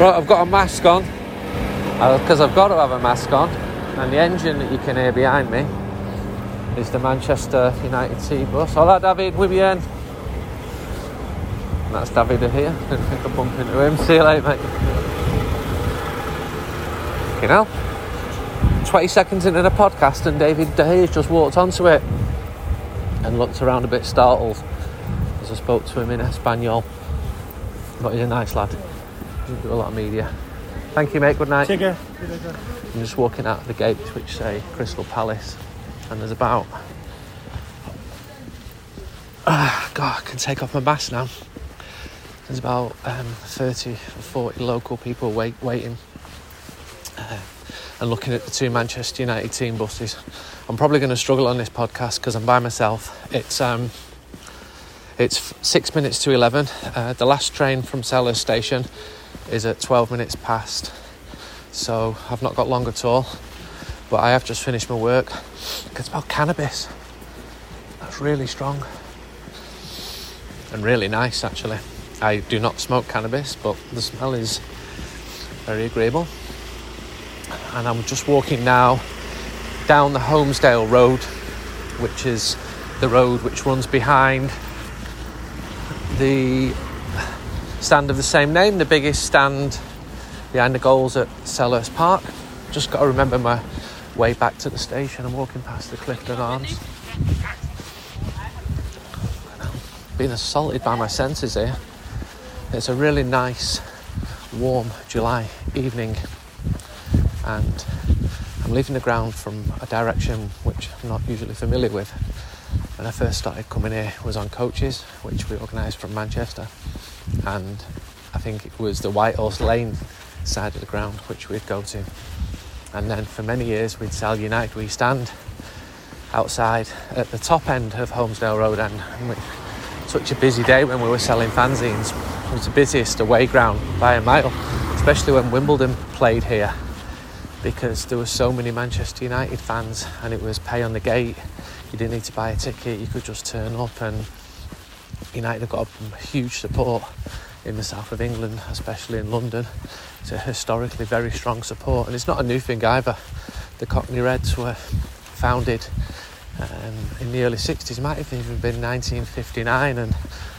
Right, I've got a mask on uh, because I've got to have a mask on, and the engine that you can hear behind me is the Manchester United T bus. Hola, David, muy bien. And that's David here. Didn't think I'd bump into him. See you later, mate. You know, 20 seconds into the podcast, and David De Gea just walked onto it and looked around a bit startled as I spoke to him in Espanol. But he's a nice lad doesn't do a lot of media. Thank you, mate. Good night. Take care. I'm just walking out of the gates which say Crystal Palace, and there's about. Ah, God, I can take off my mask now. There's about um, 30 or 40 local people wait, waiting uh, and looking at the two Manchester United team buses. I'm probably going to struggle on this podcast because I'm by myself. It's um, it's six minutes to 11. Uh, the last train from Selhurst Station is at 12 minutes past. So I've not got long at all. But I have just finished my work. I can smell cannabis. That's really strong. And really nice, actually. I do not smoke cannabis, but the smell is very agreeable. And I'm just walking now down the Holmesdale Road, which is the road which runs behind the stand of the same name, the biggest stand behind the goals at Selhurst Park. Just got to remember my way back to the station. I'm walking past the Clifton Arms. Being assaulted by my senses here. It's a really nice, warm July evening, and I'm leaving the ground from a direction which I'm not usually familiar with. When I first started coming here, was on coaches, which we organised from Manchester and I think it was the White Horse Lane side of the ground which we'd go to. And then for many years we'd sell United We Stand outside at the top end of Holmesdale Road and such a busy day when we were selling fanzines. It was the busiest away ground by a mile, especially when Wimbledon played here because there were so many Manchester United fans and it was pay on the gate. You didn't need to buy a ticket, you could just turn up and United have got huge support in the south of England, especially in London. It's a historically very strong support, and it's not a new thing either. The Cockney Reds were founded um, in the early 60s, it might have even been 1959, and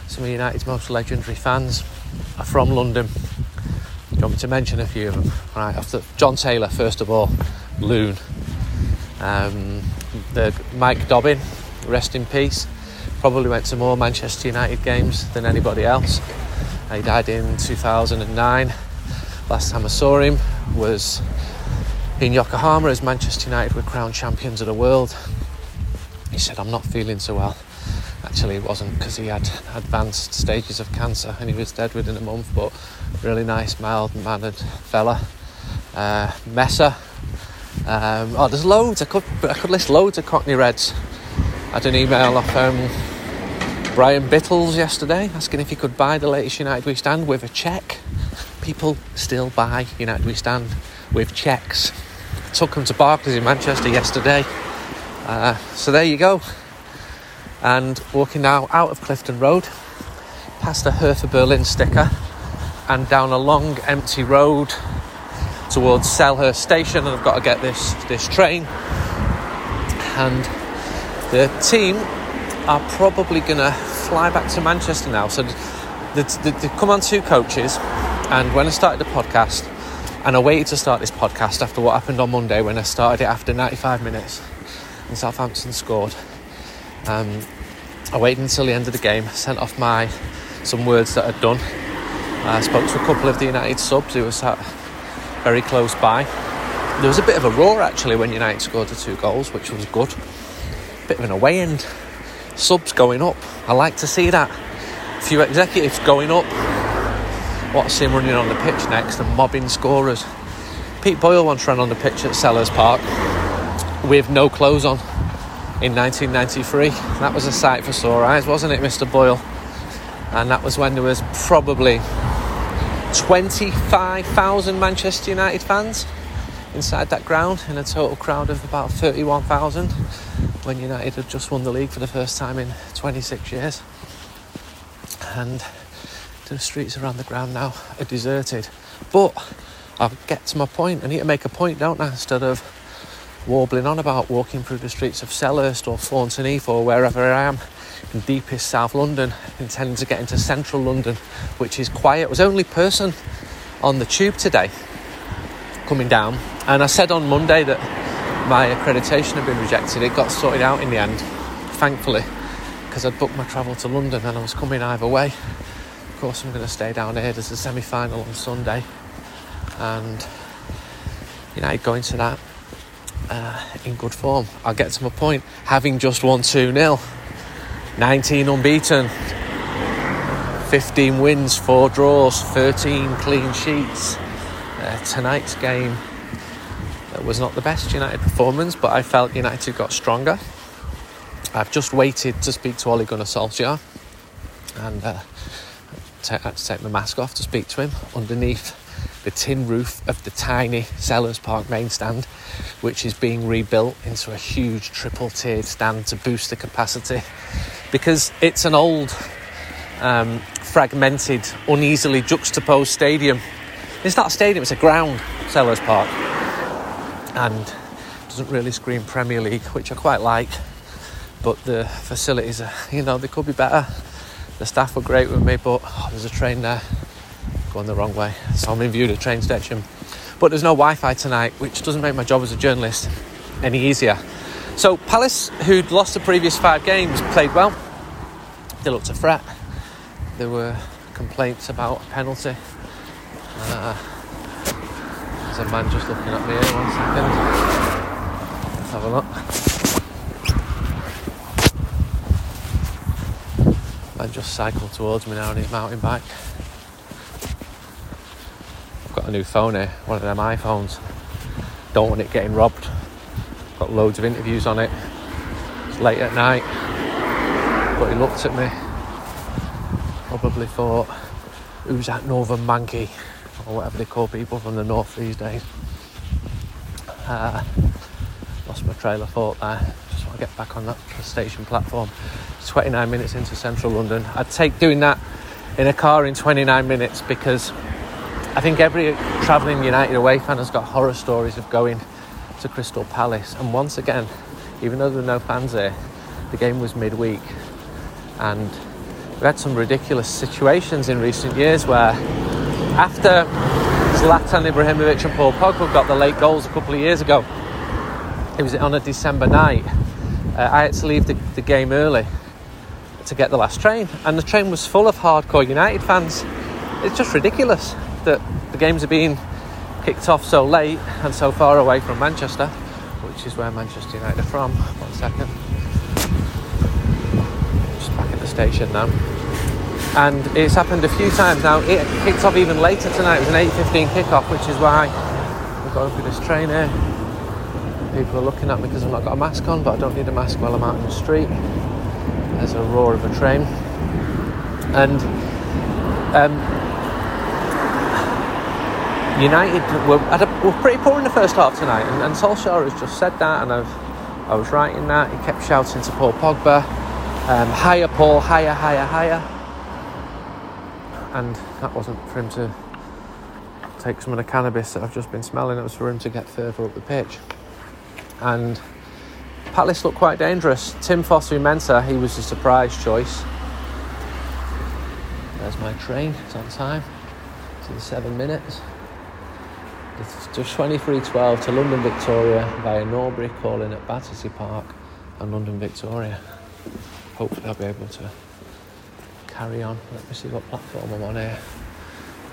some of United's most legendary fans are from London. Do you want me to mention a few of them? Right, after John Taylor, first of all, Loon. Um, the Mike Dobbin, rest in peace probably went to more Manchester United games than anybody else. He died in 2009. Last time I saw him was in Yokohama as Manchester United were crowned champions of the world. He said, I'm not feeling so well. Actually, it wasn't because he had advanced stages of cancer and he was dead within a month, but really nice, mild mannered fella. Uh, Messer. Um, oh, there's loads. I could, I could list loads of Cockney Reds. I had an email off um, Brian Bittles yesterday asking if he could buy the latest United We Stand with a cheque. People still buy United We Stand with cheques. Took him to Barclays in Manchester yesterday. Uh, so there you go. And walking now out of Clifton Road, past the Hertha Berlin sticker, and down a long empty road towards Selhurst Station. And I've got to get this this train. And the team are probably going to fly back to Manchester now. So they, they, they come on two coaches, and when I started the podcast, and I waited to start this podcast after what happened on Monday when I started it after 95 minutes and Southampton scored. Um, I waited until the end of the game, sent off my some words that I'd done. I spoke to a couple of the United subs who were sat very close by. There was a bit of a roar actually when United scored the two goals, which was good. Bit of an away end subs going up. I like to see that. A few executives going up. What's him running on the pitch next and mobbing scorers? Pete Boyle once ran on the pitch at Selhurst Park with no clothes on in 1993. That was a sight for sore eyes, wasn't it, Mr. Boyle? And that was when there was probably 25,000 Manchester United fans inside that ground in a total crowd of about 31,000 when United had just won the league for the first time in 26 years. And the streets around the ground now are deserted. But I'll get to my point. I need to make a point, don't I? Instead of warbling on about walking through the streets of Selhurst or Thornton Heath or wherever I am in deepest South London, intending to get into central London, which is quiet. I was the only person on the tube today coming down, and I said on Monday that my accreditation had been rejected. It got sorted out in the end, thankfully, because I'd booked my travel to London and I was coming either way. Of course, I'm going to stay down here. There's a semi final on Sunday, and United going to that uh, in good form. I'll get to my point. Having just won 2 0, 19 unbeaten, 15 wins, 4 draws, 13 clean sheets. Uh, tonight's game was not the best United performance, but I felt United got stronger. I've just waited to speak to Ole Gunnar Solskjaer and uh, I had to take my mask off to speak to him underneath the tin roof of the tiny Selhurst Park main stand, which is being rebuilt into a huge triple tiered stand to boost the capacity because it's an old, um, fragmented, uneasily juxtaposed stadium. It's not a stadium, it's a ground, Selhurst Park, and doesn't really scream Premier League, which I quite like. But the facilities, are, you know, they could be better. The staff were great with me, but oh, there's a train there going the wrong way. So I'm in view of the train station. But there's no Wi Fi tonight, which doesn't make my job as a journalist any easier. So Palace, who'd lost the previous five games, played well. They looked a threat. There were complaints about a penalty. Uh, there's a man just looking at me here, one second. Let's have a look. Man just cycled towards me now on his mountain bike. I've got a new phone here, one of them iPhones. Don't want it getting robbed. Got loads of interviews on it. It's late at night. But he looked at me. Probably thought, who's that northern monkey? Or whatever they call people from the north these days. Uh, lost my trail of thought there. Just want to get back on that station platform. 29 minutes into central London. I'd take doing that in a car in 29 minutes because I think every travelling United away fan has got horror stories of going to Crystal Palace. And once again, even though there were no fans there, the game was midweek. And we've had some ridiculous situations in recent years where after Zlatan Ibrahimovic and Paul Pogba got the late goals a couple of years ago, it was on a December night. Uh, I had to leave the, the game early to get the last train, and the train was full of hardcore United fans. It's just ridiculous that the games are being kicked off so late and so far away from Manchester, which is where Manchester United are from. One second. Just back at the station now. And it's happened a few times now. It kicked off even later tonight. It was an 8.15 kickoff, which is why we're going through this train here. People are looking at me because I've not got a mask on, but I don't need a mask while I'm out in the street. There's a roar of a train. And um, United were, a, were pretty poor in the first half tonight, and, and Solskjaer has just said that, and I've, I was writing that. He kept shouting to Paul Pogba, um, higher Paul, higher, higher, higher. And that wasn't for him to take some of the cannabis that I've just been smelling, it was for him to get further up the pitch. And Palace looked quite dangerous. Tim Fosu-Mensah, he was a surprise choice. There's my train, it's on time. It's in seven minutes. It's just 23.12 to London Victoria via Norbury, calling at Battersea Park and London Victoria. Hopefully, I'll be able to carry on. Let me see what platform I'm on here.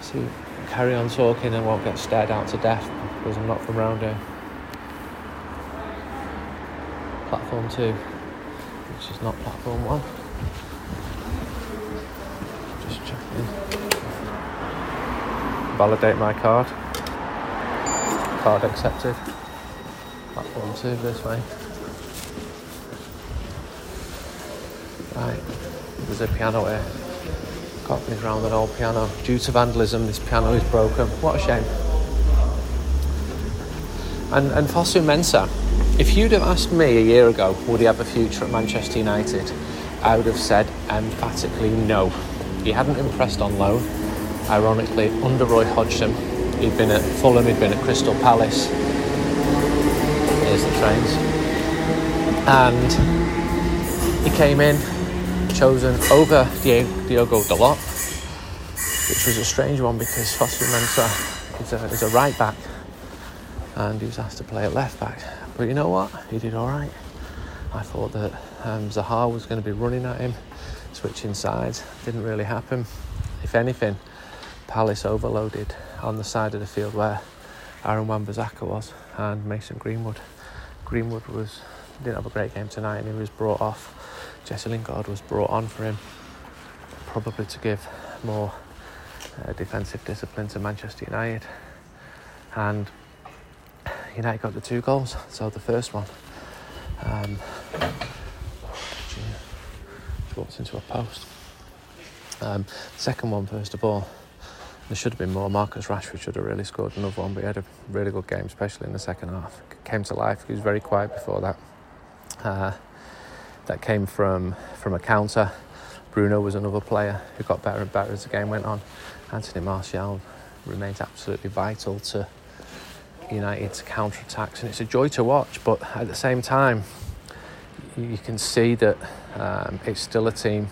See, carry on talking and won't get stared out to death because I'm not from round here. Platform two, which is not platform one. Just checking. validate my card. Card accepted. Platform two this way. Right, there's a piano here. Got me around an old piano. Due to vandalism, this piano is broken. What a shame. And, and Fosu Mensah, if you'd have asked me a year ago, would he have a future at Manchester United? I would have said emphatically no. He hadn't impressed on loan. Ironically, under Roy Hodgson, he'd been at Fulham, he'd been at Crystal Palace. Here's the trains. And he came in, chosen over Diogo Dalot, which was a strange one because Fosu Mensah is a, is a right back and he was asked to play at left back. But you know what? He did all right. I thought that um, Zaha was going to be running at him, switching sides. Didn't really happen. If anything, Palace overloaded on the side of the field where Aaron Wan-Bissaka was and Mason Greenwood. Greenwood was didn't have a great game tonight and he was brought off. Jesse Lingard was brought on for him, probably to give more uh, defensive discipline to Manchester United. And United got the two goals. So the first one, um, just walked into a post. Um, second one, first of all, there should have been more. Marcus Rashford should have really scored another one, but he had a really good game, especially in the second half. Came to life. He was very quiet before that. Uh, that came from from a counter. Bruno was another player who got better and better as the game went on. Anthony Martial remains absolutely vital to United's counter attacks, and it's a joy to watch. But at the same time, you can see that um, it's still a team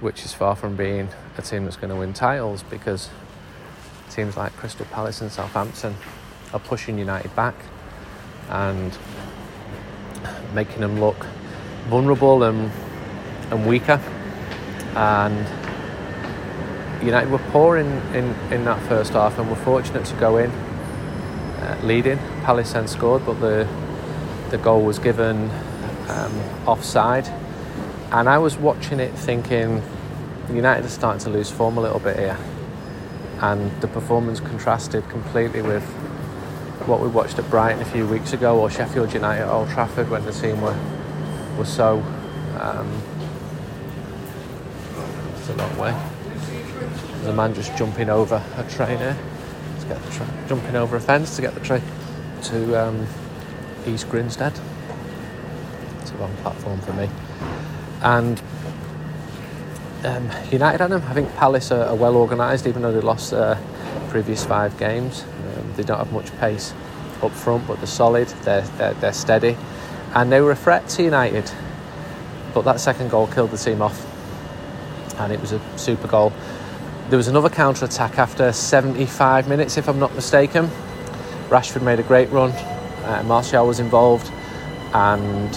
which is far from being a team that's going to win titles because teams like Crystal Palace and Southampton are pushing United back and making them look vulnerable and and weaker. And United were poor in, in, in that first half and were fortunate to go in uh, leading. Palace then scored, but the the goal was given um, offside. And I was watching it thinking United are starting to lose form a little bit here. And the performance contrasted completely with what we watched at Brighton a few weeks ago or Sheffield United at Old Trafford when the team were, were so. Um, it's a long way. There's a man just jumping over a train here to get the train, jumping over a fence to get the train to um, East Grinstead. It's a long platform for me. And um, United had them. I think Palace are, are well organised, even though they lost uh, previous five games. Um, they don't have much pace up front, but they're solid. They're, they're, they're steady, and they were a threat to United. But that second goal killed the team off, and it was a super goal. There was another counter attack after 75 minutes, if I'm not mistaken. Rashford made a great run. Uh, Martial was involved, and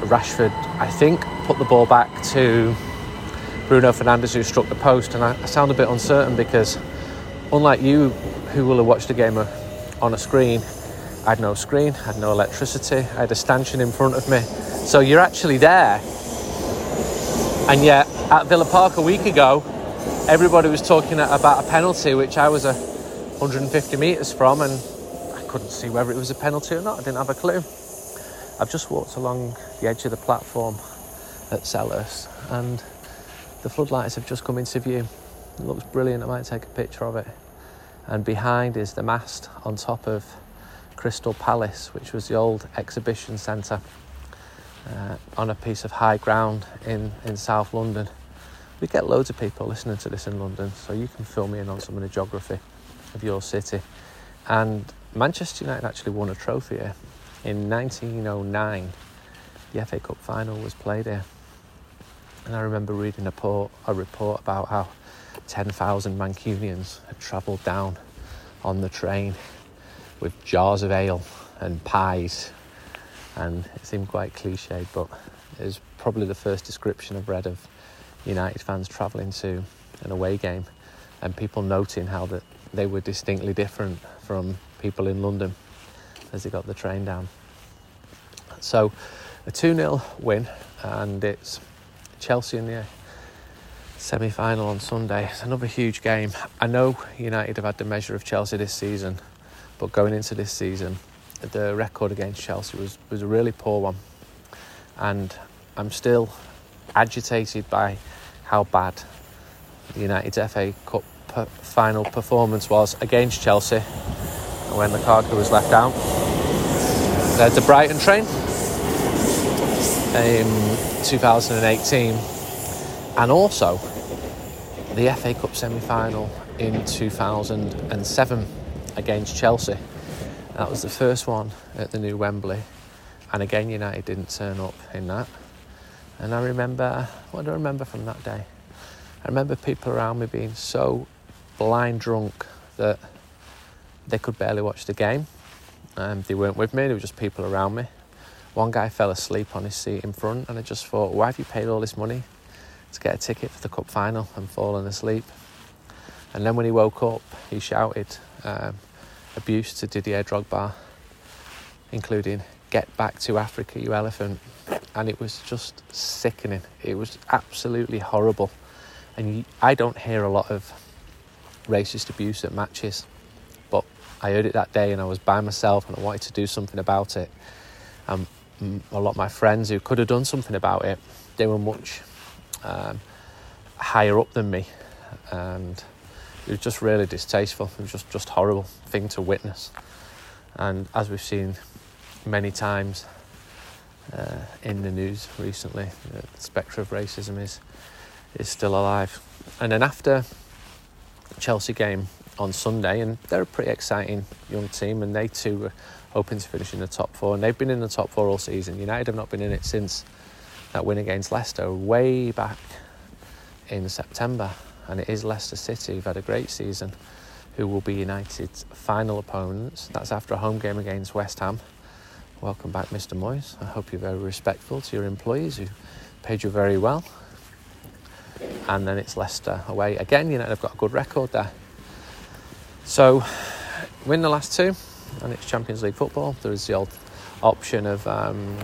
Rashford, I think, put the ball back to Bruno Fernandes, who struck the post. And I, I sound a bit uncertain because, unlike you, who will have watched the game on a screen, I had no screen, I had no electricity, I had a stanchion in front of me. So you're actually there. And yet, at Villa Park a week ago, everybody was talking about a penalty, which I was a 150 metres from, and I couldn't see whether it was a penalty or not. I didn't have a clue. I've just walked along the edge of the platform at Selhurst, and the floodlights have just come into view. It looks brilliant. I might take a picture of it. And behind is the mast on top of Crystal Palace, which was the old exhibition centre uh, on a piece of high ground in, in South London. We get loads of people listening to this in London, so you can fill me in on some of the geography of your city. And Manchester United actually won a trophy here. In 1909, the FA Cup final was played here. And I remember reading a a report about how 10,000 Mancunians had travelled down on the train with jars of ale and pies. And it seemed quite cliched, but it was probably the first description I've read of United fans travelling to an away game and people noting how that they were distinctly different from people in London as they got the train down. So a 2 0 win, and it's Chelsea in the semi final on Sunday. It's another huge game. I know United have had the measure of Chelsea this season, but going into this season, the record against Chelsea was, was a really poor one. And I'm still agitated by how bad the United's FA Cup final performance was against Chelsea when Lukaku was left out. There's the Brighton train in 2018 and also the FA Cup semi final in 2007 against Chelsea. That was the first one at the new Wembley, and again, United didn't turn up in that. And I remember, what do I remember from that day? I remember people around me being so blind drunk that they could barely watch the game. Um, they weren't with me, they were just people around me. One guy fell asleep on his seat in front, and I just thought, why have you paid all this money to get a ticket for the cup final and fallen asleep? And then when he woke up, he shouted um, abuse to Didier Drogba, including "Get back to Africa, you elephant," and it was just sickening. It was absolutely horrible, and I don't hear a lot of racist abuse at matches, but I heard it that day, and I was by myself, and I wanted to do something about it. And a lot of my friends who could have done something about it, they were much um, higher up than me, and it was just really distasteful. It was just just horrible thing to witness, and as we've seen many times uh, in the news recently, the spectre of racism is is still alive. And then after Chelsea game on Sunday, and they're a pretty exciting young team, and they too were hoping to finish in the top four. And they've been in the top four all season. United have not been in it since that win against Leicester way back in September. And it is Leicester City, who've had a great season, who will be United's final opponents. That's after a home game against West Ham. Welcome back, Mr. Moyes. I hope you're very respectful to your employees who paid you very well. And then it's Leicester away again. United have got a good record there. So, win the last two, and it's Champions League football. There is the old option of um,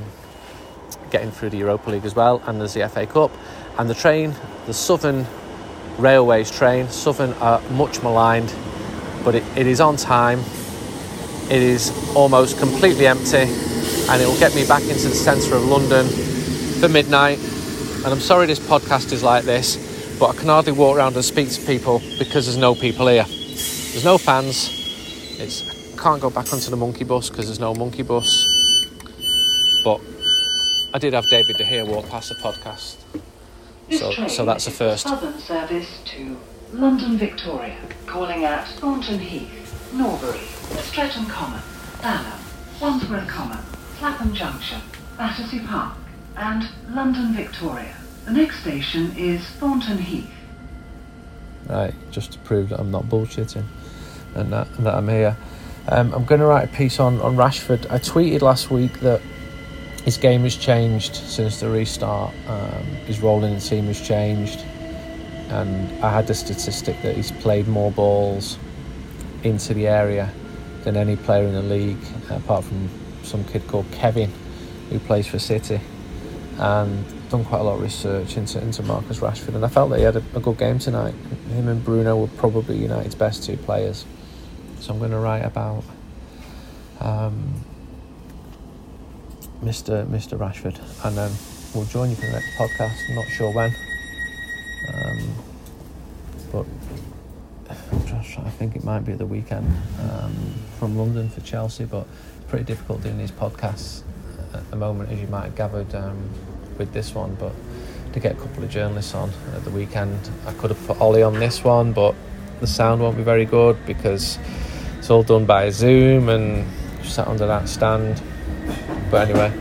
getting through the Europa League as well, and there's the FA Cup. And the train, the Southern Railways train, Southern are uh, much maligned, but it, it is on time. It is almost completely empty, and it will get me back into the centre of London for midnight. And I'm sorry this podcast is like this, but I can hardly walk around and speak to people because there's no people here. There's no fans. It's I can't go back onto the monkey bus because there's no monkey bus. But I did have David De Gea walk past the podcast. So, so that's the first. Southern service to London Victoria, calling at Thornton Heath, Norbury, Streatham Common, Balham, Wandsworth Common, Clapham Junction, Battersea Park, and London Victoria. The next station is Thornton Heath. Right, just to prove that I'm not bullshitting and that, and that I'm here. Um, I'm going to write a piece on, on Rashford. I tweeted last week that his game has changed since the restart. Um, his role in the team has changed, and I had the statistic that he's played more balls into the area than any player in the league, apart from some kid called Kevin, who plays for City, and done quite a lot of research into into Marcus Rashford, and I felt that he had a, a good game tonight. Him and Bruno were probably United's best two players, so I'm going to write about. Um, Mr. Mr. Rashford, and then we'll join you for the next podcast. I'm not sure when, um, but I think it might be the weekend um, from London for Chelsea. But it's pretty difficult doing these podcasts at the moment, as you might have gathered um, with this one. But to get a couple of journalists on at the weekend, I could have put Ollie on this one, but the sound won't be very good because it's all done by Zoom and sat under that stand but anyway,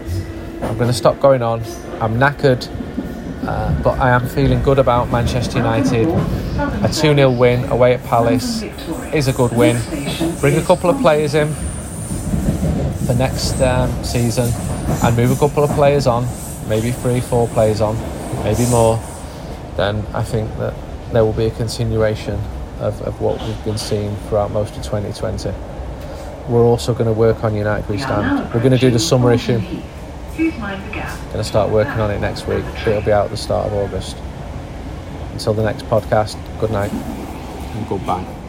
I'm going to stop going on. I'm knackered, uh, but I am feeling good about Manchester United. A 2 0 win away at Palace is a good win. Bring a couple of players in for next um, season and move a couple of players on, maybe three, four players on, maybe more. Then I think that there will be a continuation of, of what we've been seeing throughout most of 2020 we're also going to work on United We Stand. We're going to do the summer issue. Going to start working on it next week. It'll be out at the start of August. Until the next podcast, good night. And goodbye.